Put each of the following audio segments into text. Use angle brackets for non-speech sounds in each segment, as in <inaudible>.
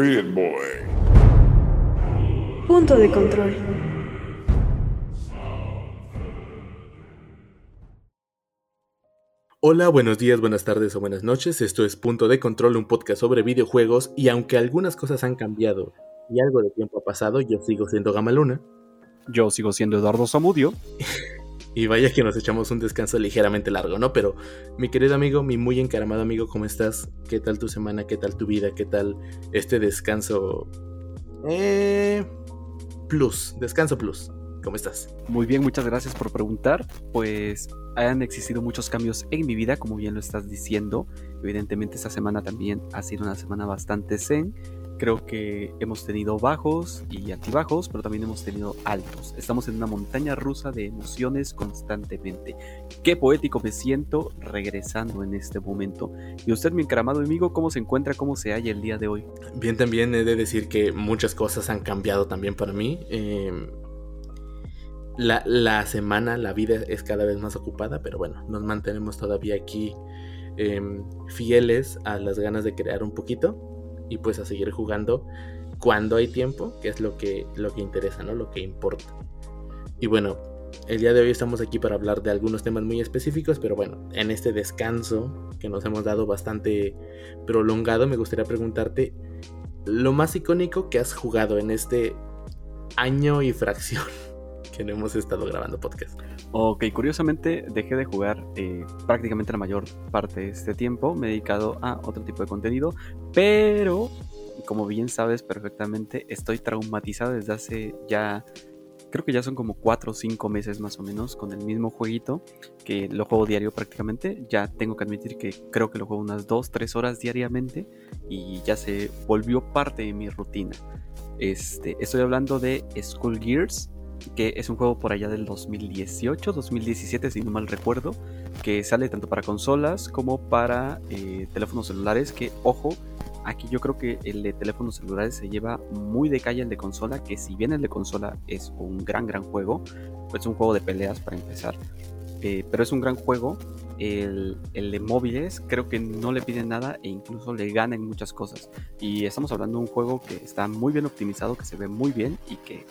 Boy. Punto de control. Hola, buenos días, buenas tardes o buenas noches. Esto es Punto de Control, un podcast sobre videojuegos y aunque algunas cosas han cambiado y algo de tiempo ha pasado, yo sigo siendo Gamaluna. Yo sigo siendo Eduardo Zamudio. <laughs> Y vaya que nos echamos un descanso ligeramente largo, ¿no? Pero mi querido amigo, mi muy encaramado amigo, ¿cómo estás? ¿Qué tal tu semana? ¿Qué tal tu vida? ¿Qué tal este descanso? Eh... Plus, descanso plus. ¿Cómo estás? Muy bien, muchas gracias por preguntar. Pues han existido muchos cambios en mi vida, como bien lo estás diciendo. Evidentemente esta semana también ha sido una semana bastante zen. Creo que hemos tenido bajos y altibajos, pero también hemos tenido altos. Estamos en una montaña rusa de emociones constantemente. Qué poético me siento regresando en este momento. Y usted, mi encaramado amigo, ¿cómo se encuentra? ¿Cómo se halla el día de hoy? Bien, también he de decir que muchas cosas han cambiado también para mí. Eh, la, la, semana, la vida es cada vez más ocupada, pero bueno, nos mantenemos todavía aquí eh, fieles a las ganas de crear un poquito y pues a seguir jugando cuando hay tiempo, que es lo que, lo que interesa, ¿no? Lo que importa. Y bueno, el día de hoy estamos aquí para hablar de algunos temas muy específicos, pero bueno, en este descanso que nos hemos dado bastante prolongado, me gustaría preguntarte lo más icónico que has jugado en este año y fracción <laughs> <laughs> que no hemos estado grabando podcast. Ok, curiosamente dejé de jugar eh, prácticamente la mayor parte de este tiempo, me he dedicado a otro tipo de contenido, pero como bien sabes perfectamente, estoy traumatizado desde hace ya, creo que ya son como 4 o 5 meses más o menos con el mismo jueguito, que lo juego diario prácticamente, ya tengo que admitir que creo que lo juego unas 2, 3 horas diariamente y ya se volvió parte de mi rutina. Este, estoy hablando de School Gears, que es un juego por allá del 2018, 2017 si no mal recuerdo, que sale tanto para consolas como para eh, teléfonos celulares, que ojo, aquí yo creo que el de teléfonos celulares se lleva muy de calle el de consola, que si bien el de consola es un gran, gran juego, pues es un juego de peleas para empezar, eh, pero es un gran juego. El, el, de móviles creo que no le piden nada e incluso le gana en muchas cosas. Y estamos hablando de un juego que está muy bien optimizado, que se ve muy bien y que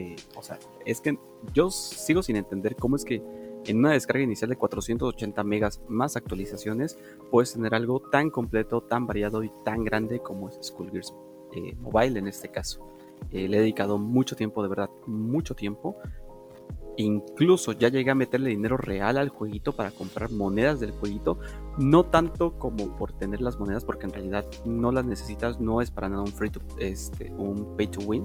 eh, o sea, es que yo sigo sin entender cómo es que en una descarga inicial de 480 megas más actualizaciones puedes tener algo tan completo, tan variado y tan grande como es Skullgears eh, Mobile en este caso. Eh, le he dedicado mucho tiempo, de verdad, mucho tiempo. Incluso ya llegué a meterle dinero real al jueguito para comprar monedas del jueguito. No tanto como por tener las monedas, porque en realidad no las necesitas, no es para nada un free to, este, un pay to win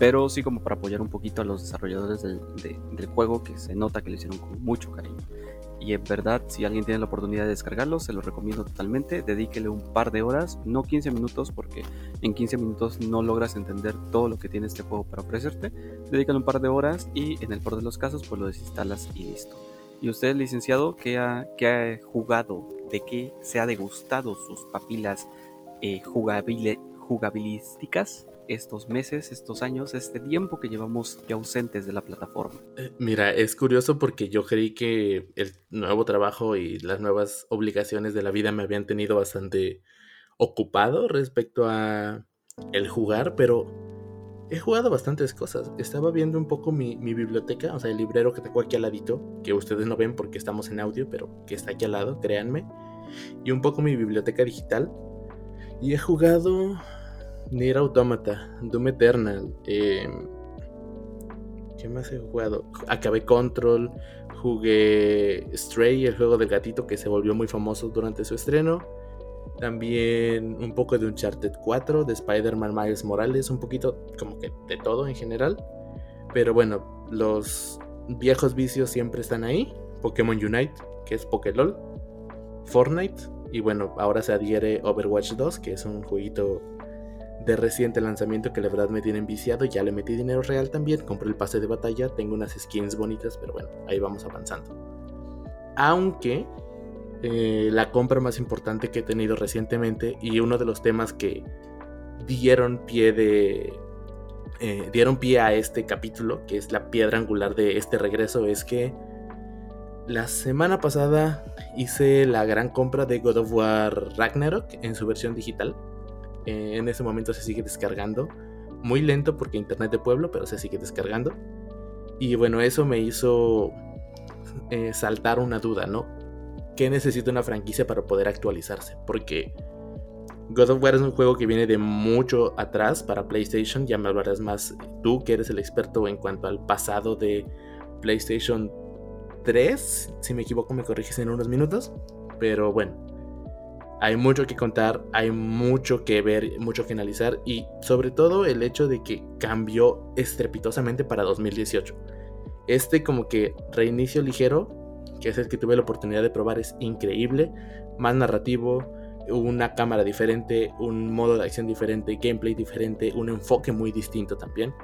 pero sí como para apoyar un poquito a los desarrolladores del, juego que se nota que lo hicieron con mucho cariño. Y en verdad, si alguien tiene la oportunidad de descargarlo, se lo recomiendo totalmente. Dedíquele un par de horas, no 15 minutos, porque en 15 minutos no logras entender todo lo que tiene este juego para ofrecerte. Dedícale un par de horas y en el por de los casos, pues lo desinstalas y listo. ¿Y usted, licenciado, qué ha, ha jugado? ¿De qué se ha degustado sus papilas eh, jugabilísticas? Estos meses, estos años, este tiempo que llevamos ya ausentes de la plataforma. Eh, mira, es curioso porque yo creí que el nuevo trabajo y las nuevas obligaciones de la vida me habían tenido bastante ocupado respecto a el jugar, pero he jugado bastantes cosas. Estaba viendo un poco mi, mi, biblioteca, o sea, el librero que tengo aquí al ladito, que ustedes no ven porque estamos en audio, pero que está aquí al lado, créanme. Y un poco mi biblioteca digital. Y he jugado Nier Automata, Doom Eternal. Eh, ¿Qué más he jugado? Acabé Control, jugué Stray, el juego del gatito que se volvió muy famoso durante su estreno. También un poco de Uncharted 4, de Spider-Man Miles Morales, un poquito como que de todo en general. Pero bueno, los viejos vicios siempre están ahí. Pokémon Unite, que es Pokélol. Fortnite. Y bueno, ahora se adhiere Overwatch 2, que es un jueguito de reciente lanzamiento que la verdad me tienen viciado. Ya le metí dinero real también. Compré el pase de batalla. Tengo unas skins bonitas, pero bueno, ahí vamos avanzando. Aunque eh, la compra más importante que he tenido recientemente y uno de los temas que dieron pie de. Eh, dieron pie a este capítulo, que es la piedra angular de este regreso, es que la semana pasada hice la gran compra de God of War Ragnarok en su versión digital Eh, en ese momento se sigue descargando. Muy lento porque internet de pueblo, pero se sigue descargando. Y bueno, eso me hizo eh, saltar una duda, ¿no? ¿Qué necesita una franquicia para poder actualizarse? Porque God of War es un juego que viene de mucho atrás para PlayStation. Ya me hablarás más tú, que eres el experto en cuanto al pasado de PlayStation 3. Si me equivoco, me corriges en unos minutos. Pero bueno, hay mucho que contar, hay mucho que ver, mucho que analizar y sobre todo el hecho de que cambió estrepitosamente para 2018. Este como que reinicio ligero, que es el que tuve la oportunidad de probar, es increíble, más narrativo, una cámara diferente, un modo de acción diferente, gameplay diferente, un enfoque muy distinto también.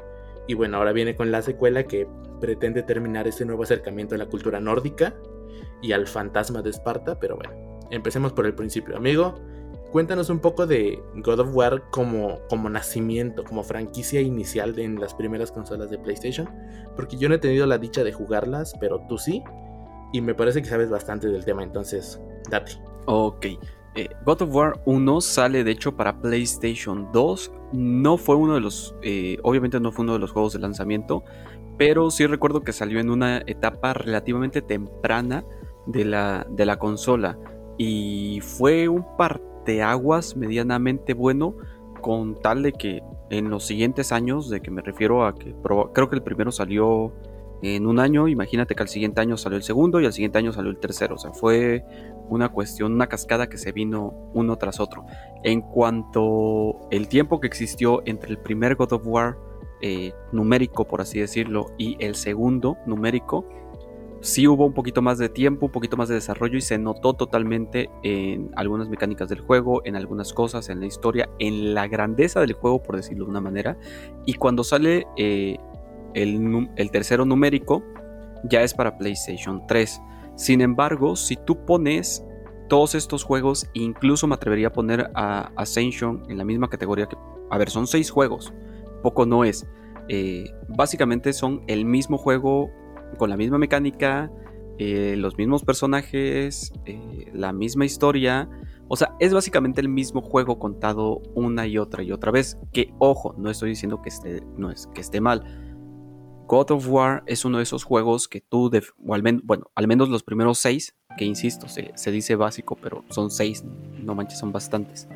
Y bueno, ahora viene con la secuela que pretende terminar este nuevo acercamiento a la cultura nórdica y al fantasma de Esparta, pero bueno, empecemos por el principio. Amigo, cuéntanos un poco de God of War como, como nacimiento, como franquicia inicial de, en las primeras consolas de PlayStation, porque yo no he tenido la dicha de jugarlas, pero tú sí, y me parece que sabes bastante del tema, entonces, date. Ok. Eh, God of War 1 sale de hecho para PlayStation 2. No fue uno de los, eh, obviamente no fue uno de los juegos de lanzamiento, pero sí recuerdo que salió en una etapa relativamente temprana de la, de la consola y fue un parteaguas medianamente bueno con tal de que en los siguientes años, de que me refiero a que creo que el primero salió en un año, imagínate que al siguiente año salió el segundo y al siguiente año salió el tercero, o sea, fue una cuestión, una cascada que se vino uno tras otro. En cuanto el tiempo que existió entre el primer God of War eh, numérico, por así decirlo, y el segundo numérico, sí hubo un poquito más de tiempo, un poquito más de desarrollo y se notó totalmente en algunas mecánicas del juego, en algunas cosas, en la historia, en la grandeza del juego, por decirlo de una manera. Y cuando sale eh, el, el, tercero numérico, ya es para PlayStation 3. Sin embargo, si tú pones todos estos juegos, incluso me atrevería a poner a Ascension en la misma categoría que... A ver, son seis juegos, poco no es. Eh, básicamente son el mismo juego con la misma mecánica, eh, los mismos personajes, eh, la misma historia. O sea, es básicamente el mismo juego contado una y otra y otra vez. Que ojo, no estoy diciendo que esté, no es, que esté mal. God of War es uno de esos juegos que tú, bueno, al menos los primeros seis, que insisto, se, se dice básico, pero son seis, no manches, son bastantes.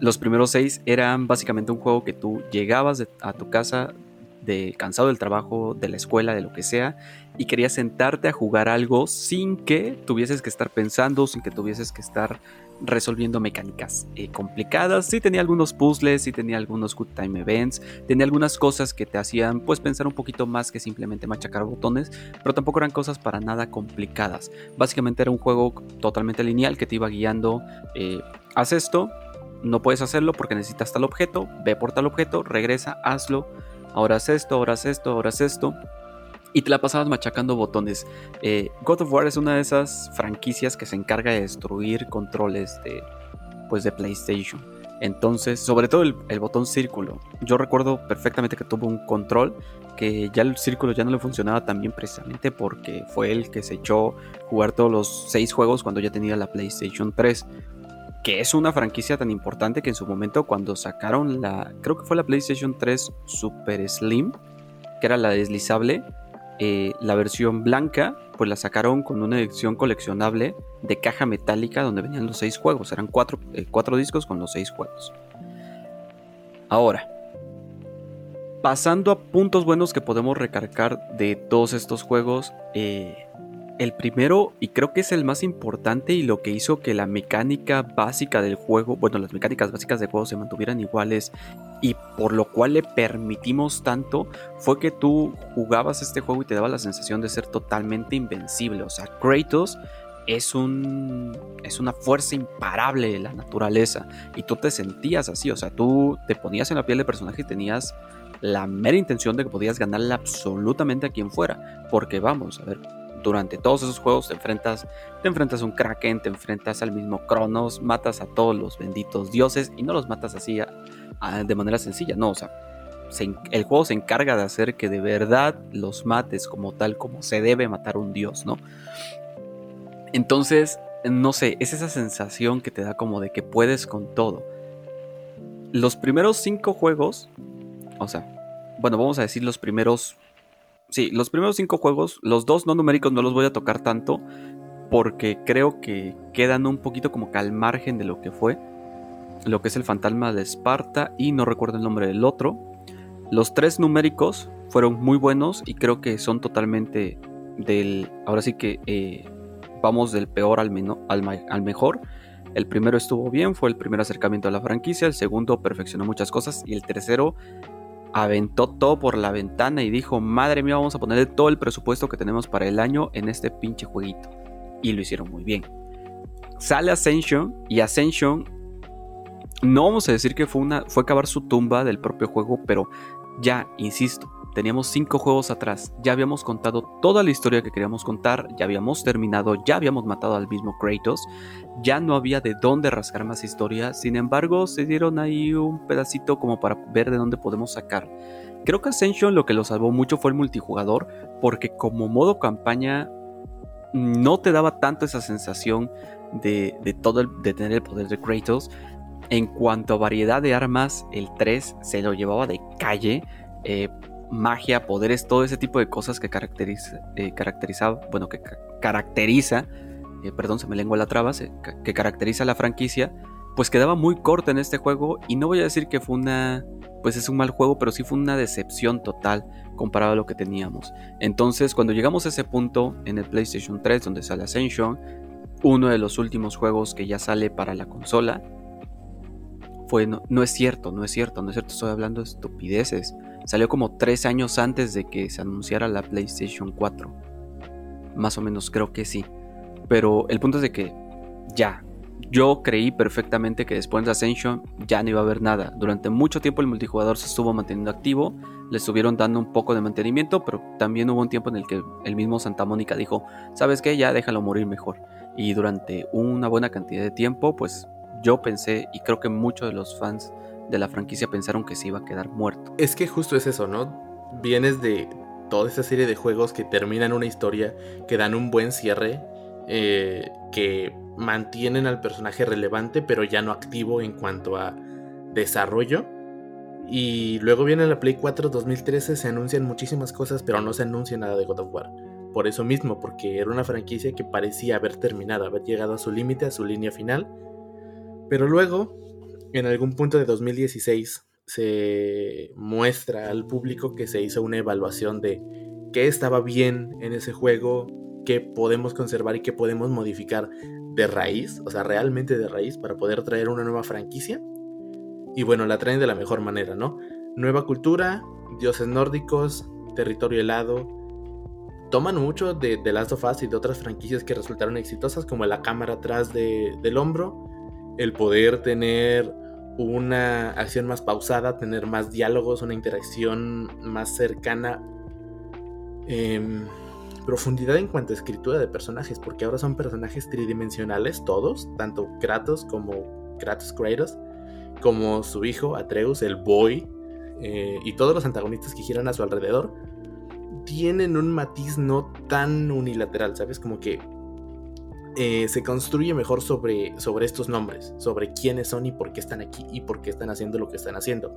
Los primeros seis eran básicamente un juego que tú llegabas a tu casa de cansado del trabajo, de la escuela, de lo que sea, y querías sentarte a jugar algo sin que tuvieses que estar pensando, sin que tuvieses que estar resolviendo mecánicas eh, complicadas. Sí tenía algunos puzzles, sí tenía algunos good time events, tenía algunas cosas que te hacían pues pensar un poquito más que simplemente machacar botones, pero tampoco eran cosas para nada complicadas. Básicamente era un juego totalmente lineal que te iba guiando, eh, haz esto, no puedes hacerlo porque necesitas tal objeto, ve por tal objeto, regresa, hazlo ahora es esto, ahora es esto, ahora es esto. Y te la pasabas machacando botones. Eh, God of War es una de esas franquicias que se encarga de destruir controles de, pues de PlayStation. Entonces, sobre todo el, botón círculo. Yo recuerdo perfectamente que tuvo un control que ya el círculo ya no le funcionaba tan bien precisamente porque fue el que se echó jugar todos los seis juegos cuando ya tenía la PlayStation 3 que es una franquicia tan importante que en su momento cuando sacaron la, creo que fue la PlayStation 3 Super Slim, que era la deslizable, eh, la versión blanca, pues la sacaron con una edición coleccionable de caja metálica donde venían los seis juegos, eran cuatro, eh, cuatro discos con los seis juegos. Ahora, pasando a puntos buenos que podemos recargar de todos estos juegos, eh, el primero, y creo que es el más importante y lo que hizo que la mecánica básica del juego, bueno, las mecánicas básicas del juego se mantuvieran iguales y por lo cual le permitimos tanto, fue que tú jugabas este juego y te daba la sensación de ser totalmente invencible. O sea, Kratos es un es una fuerza imparable de la naturaleza y tú te sentías así, o sea, tú te ponías en la piel del personaje y tenías la mera intención de que podías ganarle absolutamente a quien fuera, porque vamos, a ver, durante todos esos juegos te enfrentas, te enfrentas a un Kraken, te enfrentas al mismo Cronos, matas a todos los benditos dioses y no los matas así de manera sencilla, no, o sea, el juego se encarga de hacer que de verdad los mates como tal, como se debe matar un dios, ¿no? Entonces, no sé, es esa sensación que te da como de que puedes con todo. los primeros cinco juegos, o sea, bueno, vamos a decir los primeros, sí, los primeros cinco juegos, los dos no numéricos no los voy a tocar tanto porque creo que quedan un poquito como que al margen de lo que fue, lo que es el fantasma de Esparta y no recuerdo el nombre del otro. Los tres numéricos fueron muy buenos y creo que son totalmente del, ahora sí que eh, vamos del peor al, al, al mejor. El primero estuvo bien, fue el primer acercamiento a la franquicia, el segundo perfeccionó muchas cosas y el tercero aventó todo por la ventana y dijo, madre mía, vamos a ponerle todo el presupuesto que tenemos para el año en este pinche jueguito. Y lo hicieron muy bien. Sale Ascension y Ascension, no vamos a decir que fue, una, fue acabar su tumba del propio juego, pero ya, insisto, Teníamos cinco juegos atrás, ya habíamos contado toda la historia que queríamos contar, ya habíamos terminado, ya habíamos matado al mismo Kratos, ya no había de dónde rascar más historia, sin embargo se dieron ahí un pedacito como para ver de dónde podemos sacar. Creo que Ascension lo que lo salvó mucho fue el multijugador, porque como modo campaña no te daba tanto esa sensación de, todo de tener el poder de Kratos. En cuanto a variedad de armas, el 3 se lo llevaba de calle. Eh, magia, poderes, todo ese tipo de cosas que caracteriza, eh, bueno, que caracteriza, eh, perdón, se me lengua la traba, que caracteriza la franquicia, pues quedaba muy corta en este juego y no voy a decir que fue una, pues es un mal juego, pero sí fue una decepción total comparado a lo que teníamos. Entonces, cuando llegamos a ese punto en el PlayStation 3, donde sale Ascension, uno de los últimos juegos que ya sale para la consola, fue, no, no es cierto, no es cierto, no es cierto, estoy hablando de estupideces. Salió como tres años antes de que se anunciara la PlayStation 4. Más o menos creo que sí. Pero el punto es de que ya. Yo creí perfectamente que después de Ascension ya no iba a haber nada. Durante mucho tiempo el multijugador se estuvo manteniendo activo. Le estuvieron dando un poco de mantenimiento. Pero también hubo un tiempo en el que el mismo Santa Mónica dijo. ¿Sabes qué? Ya déjalo morir mejor. Y durante una buena cantidad de tiempo pues yo pensé y creo que muchos de los fans de la franquicia pensaron que se iba a quedar muerto. Es que justo es eso, ¿no? Vienes de toda esa serie de juegos que terminan una historia, que dan un buen cierre, eh, que mantienen al personaje relevante, pero ya no activo en cuanto a desarrollo. Y luego viene la Play 4 2013, se anuncian muchísimas cosas, pero no se anuncia nada de God of War. Por eso mismo, porque era una franquicia que parecía haber terminado, haber llegado a su límite, a su línea final. Pero luego en algún punto de 2016 se muestra al público que se hizo una evaluación de qué estaba bien en ese juego, qué podemos conservar y qué podemos modificar de raíz, o sea, realmente de raíz, para poder traer una nueva franquicia. Y bueno, la traen de la mejor manera, ¿no? Nueva cultura, dioses nórdicos, territorio helado. Toman mucho de The Last of Us y de otras franquicias que resultaron exitosas, como la cámara atrás del hombro, el poder tener una acción más pausada, tener más diálogos, una interacción más cercana. Em, profundidad en cuanto a escritura de personajes, porque ahora son personajes tridimensionales todos, tanto Kratos como Kratos Kratos, como su hijo Atreus, el boy, eh, y todos los antagonistas que giran a su alrededor, tienen un matiz no tan unilateral, ¿sabes? Como que eh, se construye mejor sobre, sobre estos nombres, sobre quiénes son y por qué están aquí y por qué están haciendo lo que están haciendo.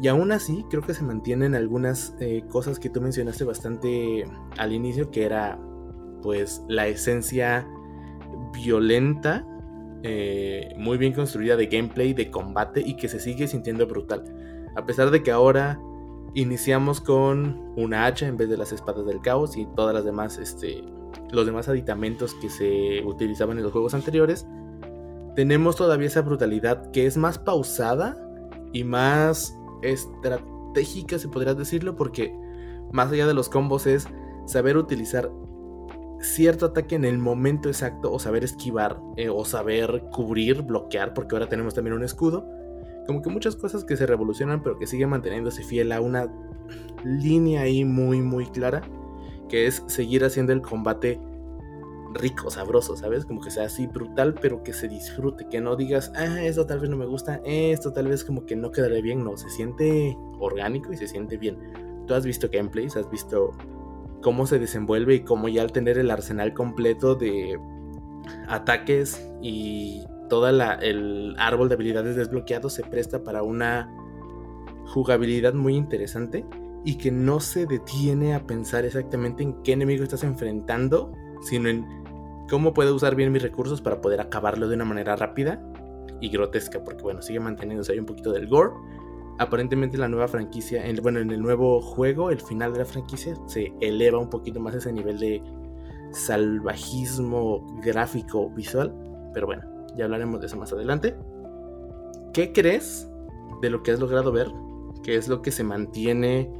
Y aún así, creo que se mantienen algunas eh, cosas que tú mencionaste bastante al inicio, que era pues la esencia violenta, eh, muy bien construida de gameplay, de combate y que se sigue sintiendo brutal. A pesar de que ahora iniciamos con una hacha en vez de las espadas del caos y todas las demás este, los demás aditamentos que se utilizaban en los juegos anteriores, tenemos todavía esa brutalidad que es más pausada y más estratégica, se podría decirlo, porque más allá de los combos es saber utilizar cierto ataque en el momento exacto o saber esquivar eh, o saber cubrir, bloquear, porque ahora tenemos también un escudo. Como que muchas cosas que se revolucionan pero que siguen manteniéndose fiel a una línea ahí muy muy clara que es seguir haciendo el combate rico, sabroso, ¿sabes? Como que sea así brutal, pero que se disfrute, que no digas, ah, esto tal vez no me gusta, esto tal vez como que no quedaré bien, no, se siente orgánico y se siente bien. Tú has visto gameplays, has visto cómo se desenvuelve y cómo ya al tener el arsenal completo de ataques y todo el árbol de habilidades desbloqueados se presta para una jugabilidad muy interesante y que no se detiene a pensar exactamente en qué enemigo estás enfrentando, sino en cómo puedo usar bien mis recursos para poder acabarlo de una manera rápida y grotesca, porque bueno, sigue manteniéndose ahí un poquito del gore. Aparentemente la nueva franquicia, bueno, en el nuevo juego, el final de la franquicia, se eleva un poquito más ese nivel de salvajismo gráfico visual. Pero bueno, ya hablaremos de eso más adelante. ¿Qué crees de lo que has logrado ver? ¿Qué es lo que se mantiene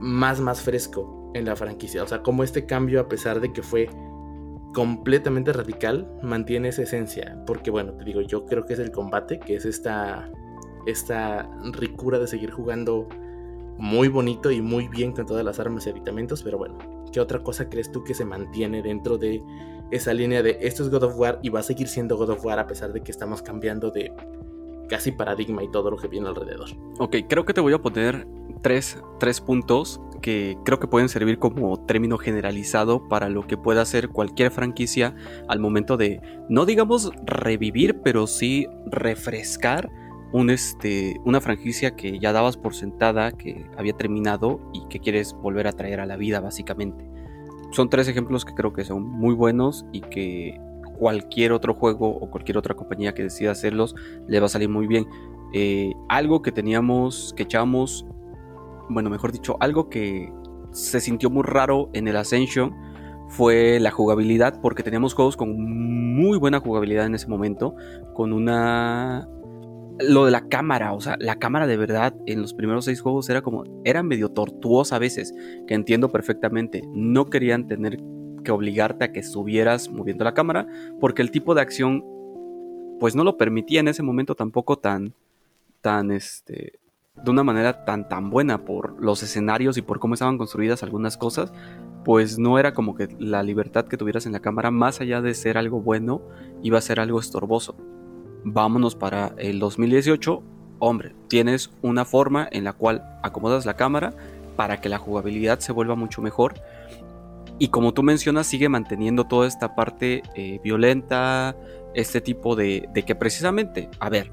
más, más fresco en la franquicia? O sea, cómo este cambio, a pesar de que fue completamente radical, mantiene esa esencia. Porque bueno, te digo, yo creo que es el combate, que es esta, esta ricura de seguir jugando muy bonito y muy bien con todas las armas y aditamentos. Pero bueno, ¿qué otra cosa crees tú que se mantiene dentro de esa línea de esto es God of War y va a seguir siendo God of War a pesar de que estamos cambiando de casi paradigma y todo lo que viene alrededor? Ok, creo que te voy a poner tres, tres puntos que creo que pueden servir como término generalizado para lo que pueda hacer cualquier franquicia al momento de, no digamos revivir, pero sí refrescar un, este, una franquicia que ya dabas por sentada, que había terminado y que quieres volver a traer a la vida básicamente. Son tres ejemplos que creo que son muy buenos y que cualquier otro juego o cualquier otra compañía que decida hacerlos le va a salir muy bien. Eh, algo que teníamos, que echamos, bueno, mejor dicho, algo que se sintió muy raro en el Ascension fue la jugabilidad, porque teníamos juegos con muy buena jugabilidad en ese momento, con una lo de la cámara, o sea, la cámara de verdad en los primeros seis juegos era como, era medio tortuosa a veces, que entiendo perfectamente. No querían tener que obligarte a que estuvieras moviendo la cámara, porque el tipo de acción, pues no lo permitía en ese momento tampoco tan, tan, este, de una manera tan, tan buena por los escenarios y por cómo estaban construidas algunas cosas, pues no era como que la libertad que tuvieras en la cámara, más allá de ser algo bueno, iba a ser algo estorboso vámonos para el 2018. Hombre, tienes una forma en la cual acomodas la cámara para que la jugabilidad se vuelva mucho mejor. Y como tú mencionas, sigue manteniendo toda esta parte eh, violenta, este tipo de, de que precisamente, a ver,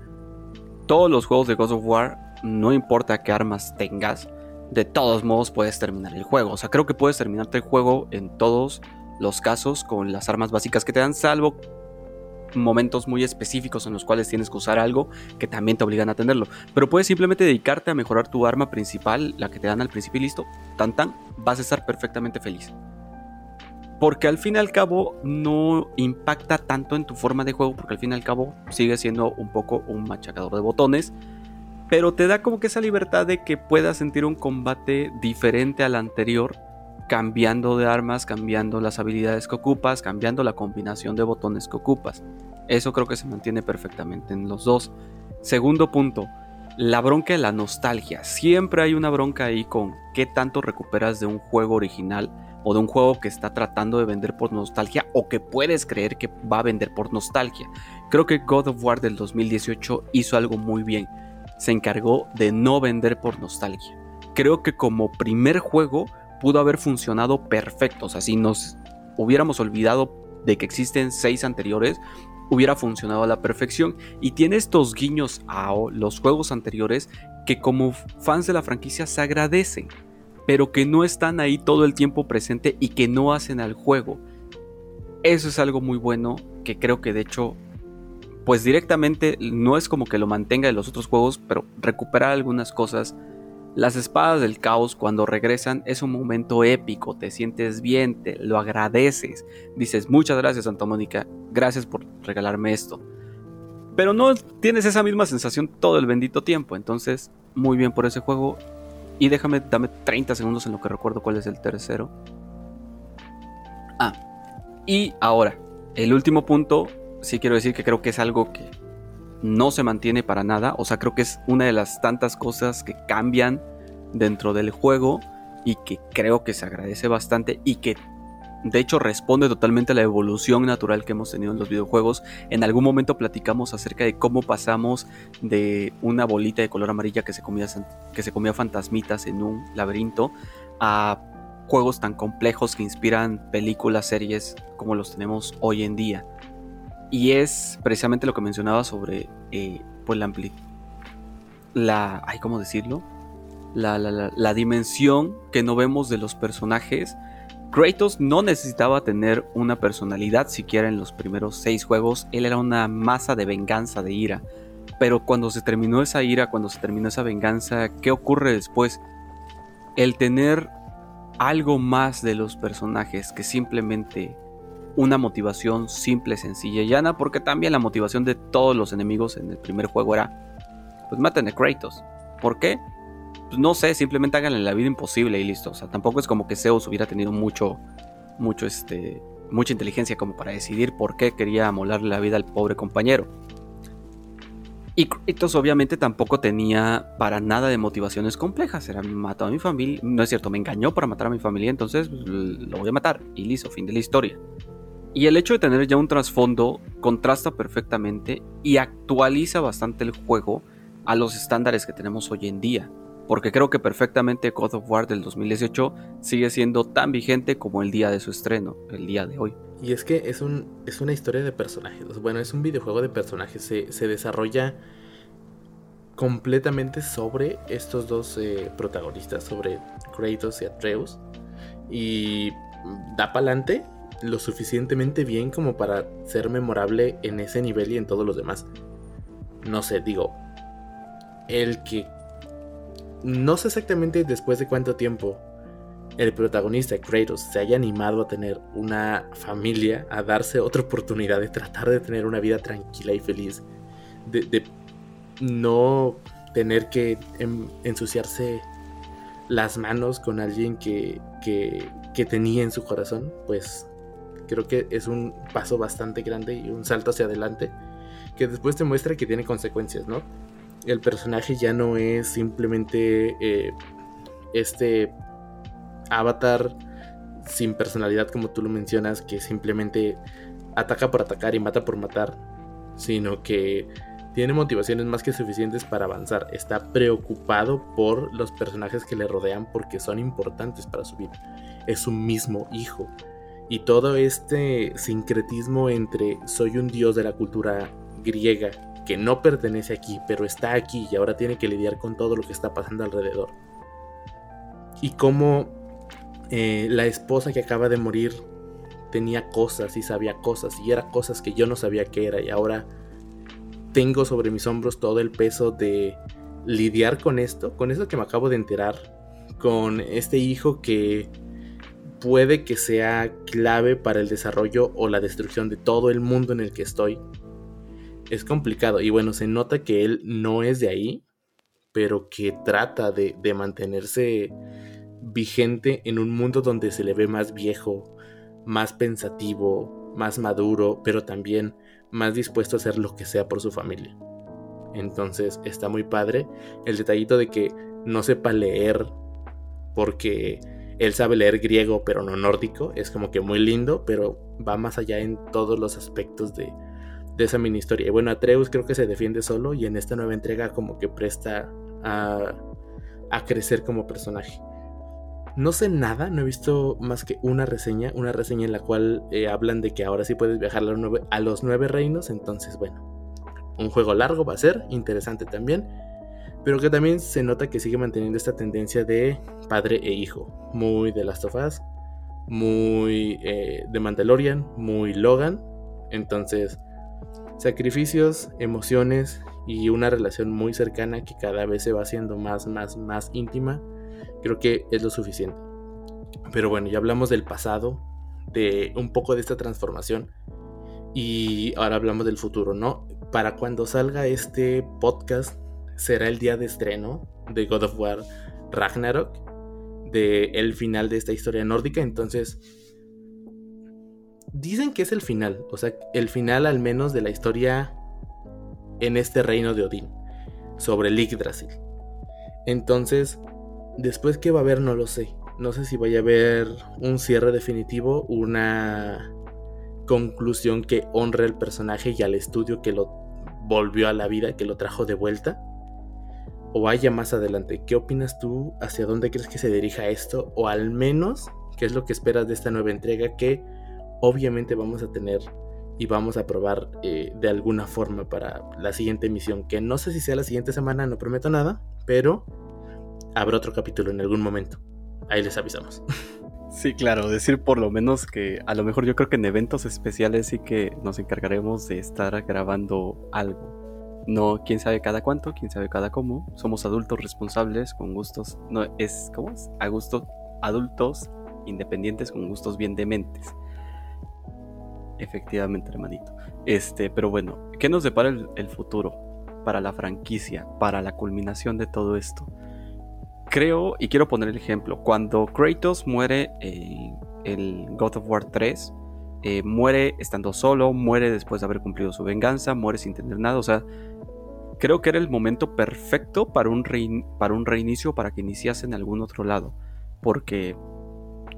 todos los juegos de God of War, no importa qué armas tengas, de todos modos puedes terminar el juego. O sea, creo que puedes terminarte el juego en todos los casos con las armas básicas que te dan, salvo momentos muy específicos en los cuales tienes que usar algo que también te obligan a tenerlo. Pero puedes simplemente dedicarte a mejorar tu arma principal, la que te dan al principio y listo, tan tan, vas a estar perfectamente feliz. Porque al fin y al cabo no impacta tanto en tu forma de juego, porque al fin y al cabo sigue siendo un poco un machacador de botones. Pero te da como que esa libertad de que puedas sentir un combate diferente al anterior cambiando de armas, cambiando las habilidades que ocupas, cambiando la combinación de botones que ocupas. Eso creo que se mantiene perfectamente en los dos. Segundo punto, la bronca de la nostalgia. Siempre hay una bronca ahí con qué tanto recuperas de un juego original o de un juego que está tratando de vender por nostalgia o que puedes creer que va a vender por nostalgia. Creo que God of War del 2018 hizo algo muy bien. Se encargó de no vender por nostalgia. Creo que como primer juego pudo haber funcionado perfecto. O sea, si nos hubiéramos olvidado de que existen seis anteriores, hubiera funcionado a la perfección. Y tiene estos guiños a los juegos anteriores que como fans de la franquicia se agradecen, pero que no están ahí todo el tiempo presente y que no hacen al juego. Eso es algo muy bueno que creo que de hecho, pues directamente no es como que lo mantenga de los otros juegos, pero recuperar algunas cosas las espadas del caos cuando regresan es un momento épico, te sientes bien, te lo agradeces, dices muchas gracias Santa Mónica, gracias por regalarme esto. Pero no tienes esa misma sensación todo el bendito tiempo, entonces muy bien por ese juego. Y déjame, dame 30 segundos en lo que recuerdo cuál es el tercero. Ah, y ahora, el último punto, sí quiero decir que creo que es algo que no se mantiene para nada. O sea, creo que es una de las tantas cosas que cambian dentro del juego y que creo que se agradece bastante y que de hecho responde totalmente a la evolución natural que hemos tenido en los videojuegos. En algún momento platicamos acerca de cómo pasamos de una bolita de color amarilla que se comía, que se comía fantasmitas en un laberinto a juegos tan complejos que inspiran películas, series como los tenemos hoy en día. Y es precisamente lo que mencionaba sobre eh, pues la amplitud. La. Ay, ¿cómo decirlo? La, la, la, dimensión que no vemos de los personajes. Kratos no necesitaba tener una personalidad siquiera en los primeros seis juegos. Él era una masa de venganza, de ira. Pero cuando se terminó esa ira, cuando se terminó esa venganza, ¿qué ocurre después? El tener algo más de los personajes que simplemente una motivación simple, sencilla y llana, porque también la motivación de todos los enemigos en el primer juego era, pues maten a Kratos. ¿Por qué? Pues no sé, simplemente háganle la vida imposible y listo. O sea, tampoco es como que Zeus hubiera tenido mucho, mucho, este, mucha inteligencia como para decidir por qué quería molarle la vida al pobre compañero. Y Kratos obviamente tampoco tenía para nada de motivaciones complejas. Era mató a mi familia. No es cierto, me engañó para matar a mi familia, entonces pues, lo voy a matar. Y listo, fin de la historia. Y el hecho de tener ya un trasfondo contrasta perfectamente y actualiza bastante el juego a los estándares que tenemos hoy en día. Porque creo que perfectamente God of War del 2018 sigue siendo tan vigente como el día de su estreno, el día de hoy. Y es que es, un, es una historia de personajes. Bueno, es un videojuego de personajes. Se, desarrolla completamente sobre estos dos eh, protagonistas, sobre Kratos y Atreus. Y da pa'lante lo suficientemente bien como para ser memorable en ese nivel y en todos los demás. No sé, digo, el que... No sé exactamente después de cuánto tiempo el protagonista Kratos se haya animado a tener una familia, a darse otra oportunidad de tratar de tener una vida tranquila y feliz, de, no tener que ensuciarse las manos con alguien que, que, que tenía en su corazón, pues Creo que es un paso bastante grande y un salto hacia adelante que después te muestra que tiene consecuencias, ¿no? El personaje ya no es simplemente eh, este avatar sin personalidad como tú lo mencionas, que simplemente ataca por atacar y mata por matar, sino que tiene motivaciones más que suficientes para avanzar. Está preocupado por los personajes que le rodean porque son importantes para su vida. Es su mismo hijo y todo este sincretismo entre soy un dios de la cultura griega que no pertenece aquí, pero está aquí y ahora tiene que lidiar con todo lo que está pasando alrededor. Y cómo eh, la esposa que acaba de morir tenía cosas y sabía cosas y era cosas que yo no sabía que era y ahora tengo sobre mis hombros todo el peso de lidiar con esto, con eso que me acabo de enterar, con este hijo que puede que sea clave para el desarrollo o la destrucción de todo el mundo en el que estoy. Es complicado y bueno, se nota que él no es de ahí, pero que trata de, mantenerse vigente en un mundo donde se le ve más viejo, más pensativo, más maduro, pero también más dispuesto a hacer lo que sea por su familia. Entonces está muy padre el detallito de que no sepa leer porque él sabe leer griego pero no nórdico, es como que muy lindo, pero va más allá en todos los aspectos de, esa mini historia. Y bueno, Atreus creo que se defiende solo y en esta nueva entrega como que presta a, crecer como personaje. No sé nada, no he visto más que una reseña, una reseña en la cual eh, hablan de que ahora sí puedes viajar a los, nueve, a los nueve reinos, entonces bueno, un juego largo va a ser, interesante también pero que también se nota que sigue manteniendo esta tendencia de padre e hijo, muy de Last of Us, muy eh, de Mandalorian, muy Logan, entonces sacrificios, emociones y una relación muy cercana que cada vez se va haciendo más, más, más íntima, creo que es lo suficiente. Pero bueno, ya hablamos del pasado, de un poco de esta transformación y ahora hablamos del futuro, ¿no? Para cuando salga este podcast será el día de estreno de God of War Ragnarok, de el final de esta historia nórdica, entonces dicen que es el final, o sea, el final al menos de la historia en este reino de Odín, sobre Yggdrasil. Entonces, después que va a haber no lo sé. No sé si vaya a haber un cierre definitivo, una conclusión que honre al personaje y al estudio que lo volvió a la vida, que lo trajo de vuelta o haya más adelante. ¿Qué opinas tú? ¿Hacia dónde crees que se dirija esto? O al menos, ¿qué es lo que esperas de esta nueva entrega? Que obviamente vamos a tener y vamos a probar eh, de alguna forma para la siguiente emisión, que no sé si sea la siguiente semana, no prometo nada, pero habrá otro capítulo en algún momento. Ahí les avisamos. <laughs> Sí, claro, decir por lo menos que a lo mejor yo creo que en eventos especiales sí que nos encargaremos de estar grabando algo. No, quién sabe cada cuánto, quién sabe cada cómo. Somos adultos responsables con gustos, no es, ¿cómo es? A gusto, adultos independientes con gustos bien dementes. Efectivamente, hermanito. Este, pero bueno, ¿qué nos depara el, futuro para la franquicia, para la culminación de todo esto? Creo, y quiero poner el ejemplo, cuando Kratos muere en el God of War 3, eh, muere estando solo, muere después de haber cumplido su venganza, muere sin tener nada, o sea, creo que era el momento perfecto para un, para un reinicio, para que iniciase en algún otro lado, porque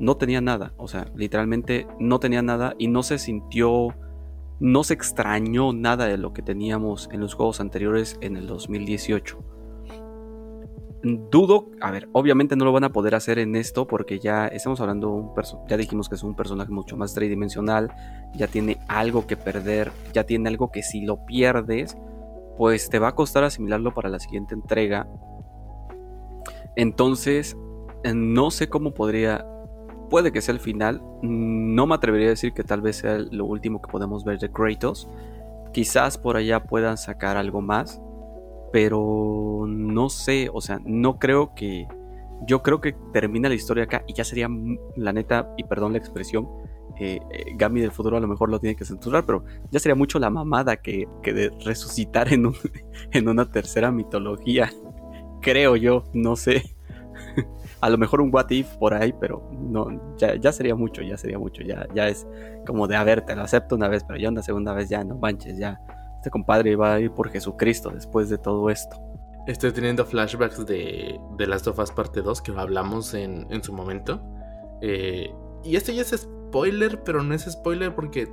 no tenía nada, o sea, literalmente no tenía nada y no se sintió, no se extrañó nada de lo que teníamos en los juegos anteriores en el 2018. Dudo, a ver, obviamente no lo van a poder hacer en esto porque ya estamos hablando, un ya dijimos que es un personaje mucho más tridimensional, ya tiene algo que perder, ya tiene algo que si lo pierdes, pues te va a costar asimilarlo para la siguiente entrega. Entonces, no sé cómo podría puede que sea el final. No me atrevería a decir que tal vez sea lo último que podemos ver de Kratos. Quizás por allá puedan sacar algo más. Pero no sé, o sea, no creo que... Yo creo que termina la historia acá y ya sería, la neta, y perdón la expresión, eh, eh, Gami del futuro a lo mejor lo tiene que censurar, pero ya sería mucho la mamada que, que de resucitar en, <laughs> en una tercera mitología. <laughs> Creo yo, no sé. <laughs> a lo mejor un what if por ahí, pero no, ya, sería mucho, ya sería mucho, ya, ya es como de, a ver, te lo acepto una vez, pero ya una segunda vez ya, no manches, ya, este compadre va a ir por Jesucristo después de todo esto. Estoy teniendo flashbacks de, de Last of Us parte 2 que hablamos en, en su momento. Eh, y esto ya es spoiler, pero no es spoiler porque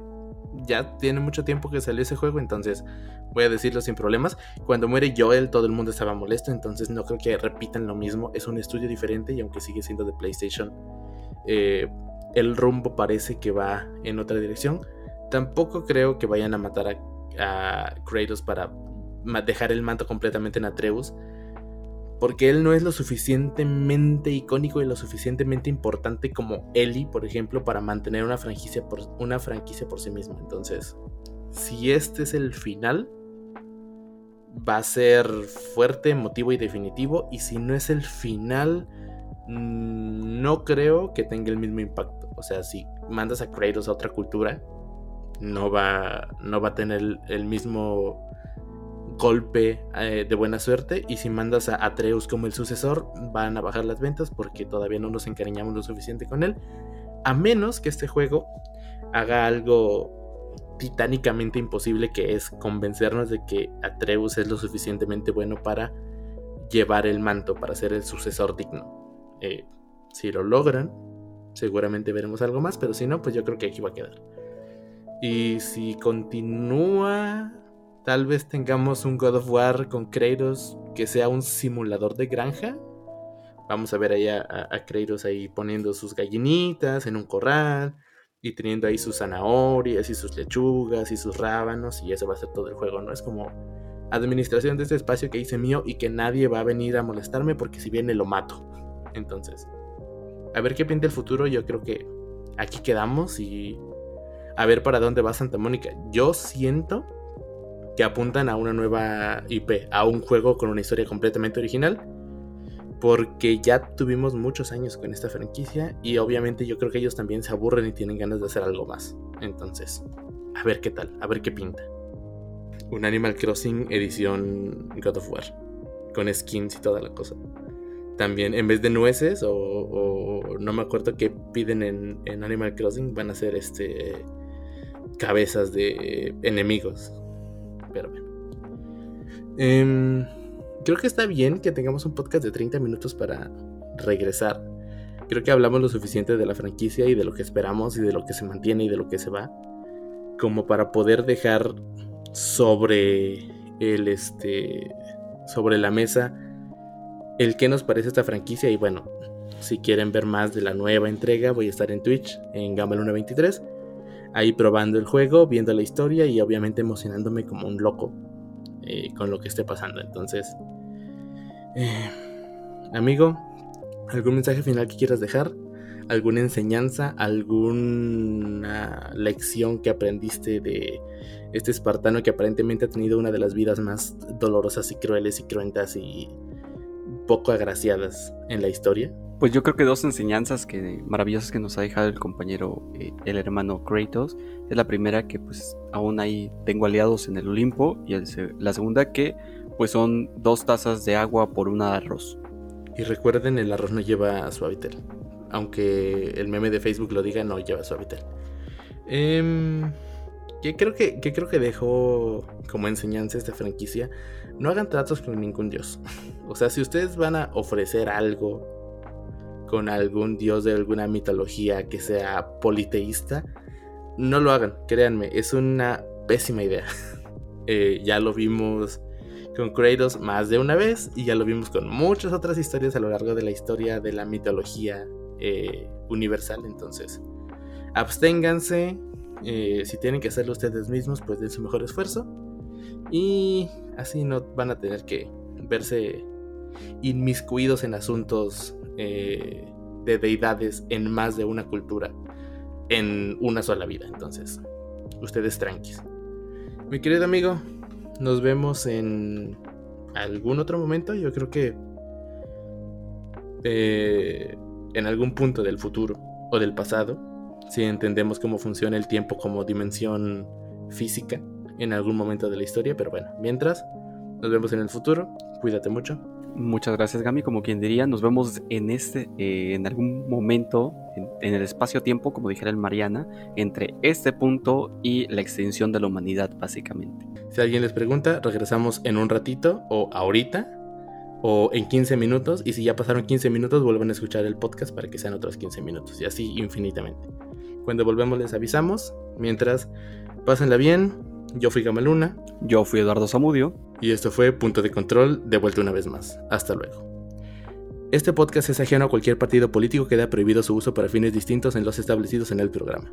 ya tiene mucho tiempo que salió ese juego, entonces voy a decirlo sin problemas. Cuando muere Joel, todo el mundo estaba molesto, entonces no creo que repitan lo mismo. Es un estudio diferente y aunque sigue siendo de PlayStation, eh, el rumbo parece que va en otra dirección. Tampoco creo que vayan a matar a, a Kratos para dejar el manto completamente en Atreus porque él no es lo suficientemente icónico y lo suficientemente importante como Ellie, por ejemplo, para mantener una franquicia por, una franquicia por sí mismo. Entonces, si este es el final, va a ser fuerte, emotivo y definitivo. Y si no es el final, mm, no creo que tenga el mismo impacto. O sea, si mandas a Kratos a otra cultura, no va, no va a tener el mismo golpe eh, de buena suerte y si mandas a Atreus como el sucesor van a bajar las ventas porque todavía no nos encariñamos lo suficiente con él a menos que este juego haga algo titánicamente imposible que es convencernos de que Atreus es lo suficientemente bueno para llevar el manto para ser el sucesor digno. Eh, si lo logran seguramente veremos algo más pero si no pues yo creo que aquí va a quedar. Y si continúa Tal vez tengamos un God of War con Kratos que sea un simulador de granja. Vamos a ver allá a, a Kratos ahí poniendo sus gallinitas en un corral y teniendo ahí sus zanahorias y sus lechugas y sus rábanos y eso va a ser todo el juego, ¿no? Es como administración de este espacio que hice mío y que nadie va a venir a molestarme porque si viene lo mato. Entonces, a ver qué pinta el futuro, yo creo que aquí quedamos y a ver para dónde va Santa Mónica. Yo siento que apuntan a una nueva IP, a un juego con una historia completamente original. Porque ya tuvimos muchos años con esta franquicia y obviamente yo creo que ellos también se aburren y tienen ganas de hacer algo más. Entonces, a ver qué tal, a ver qué pinta. Un Animal Crossing edición God of War, con skins y toda la cosa. También, en vez de nueces o, no me acuerdo qué piden en, en Animal Crossing, van a ser este cabezas de enemigos pero bueno. Em, creo que está bien que tengamos un podcast de 30 minutos para regresar. Creo que hablamos lo suficiente de la franquicia y de lo que esperamos y de lo que se mantiene y de lo que se va. Como para poder dejar sobre el este. sobre la mesa el que nos parece esta franquicia. Y bueno, si quieren ver más de la nueva entrega, voy a estar en Twitch, en Gamma 123 ahí probando el juego, viendo la historia y obviamente emocionándome como un loco eh, con lo que esté pasando. Entonces, eh, amigo, ¿algún mensaje final que quieras dejar? ¿Alguna enseñanza? ¿Alguna lección que aprendiste de este espartano que aparentemente ha tenido una de las vidas más dolorosas y crueles y cruentas y poco agraciadas en la historia? Pues yo creo que dos enseñanzas que maravillosas que nos ha dejado el compañero, eh, el hermano Kratos. Es la primera que pues aún ahí tengo aliados en el Olimpo y la segunda que pues son dos tazas de agua por una de arroz. Y recuerden, el arroz no lleva suavitel. Aunque el meme de Facebook lo diga, no lleva suavitel. Eh, que creo que, que creo que dejó como enseñanza esta franquicia. No hagan tratos con ningún dios. <laughs> O sea, si ustedes van a ofrecer algo con algún dios de alguna mitología que sea politeísta, no lo hagan, créanme, es una pésima idea. <laughs> Eh, ya lo vimos con Kratos más de una vez y ya lo vimos con muchas otras historias a lo largo de la historia de la mitología eh, universal. Entonces, absténganse. Eh, si tienen que hacerlo ustedes mismos, pues den su mejor esfuerzo. Y así no van a tener que verse inmiscuidos en asuntos eh, de deidades en más de una cultura en una sola vida. Entonces, ustedes tranquis. Mi querido amigo, nos vemos en algún otro momento. Yo creo que eh, en algún punto del futuro o del pasado, si entendemos cómo funciona el tiempo como dimensión física en algún momento de la historia. Pero bueno, mientras, nos vemos en el futuro. Cuídate mucho. Muchas gracias, Gami. Como quien diría, nos vemos en este, eh, en algún momento, en, el espacio-tiempo, como dijera el Mariana, entre este punto y la extinción de la humanidad, básicamente. Si alguien les pregunta, regresamos en un ratito, o ahorita, o en 15 minutos. Y si ya pasaron 15 minutos, vuelvan a escuchar el podcast para que sean otros 15 minutos, y así infinitamente. Cuando volvemos, les avisamos. Mientras, pásenla bien. Yo fui Gamaluna. Yo fui Eduardo Zamudio. Y esto fue Punto de Control, de vuelta una vez más. Hasta luego. Este podcast es ajeno a cualquier partido político que haya prohibido su uso para fines distintos en los establecidos en el programa.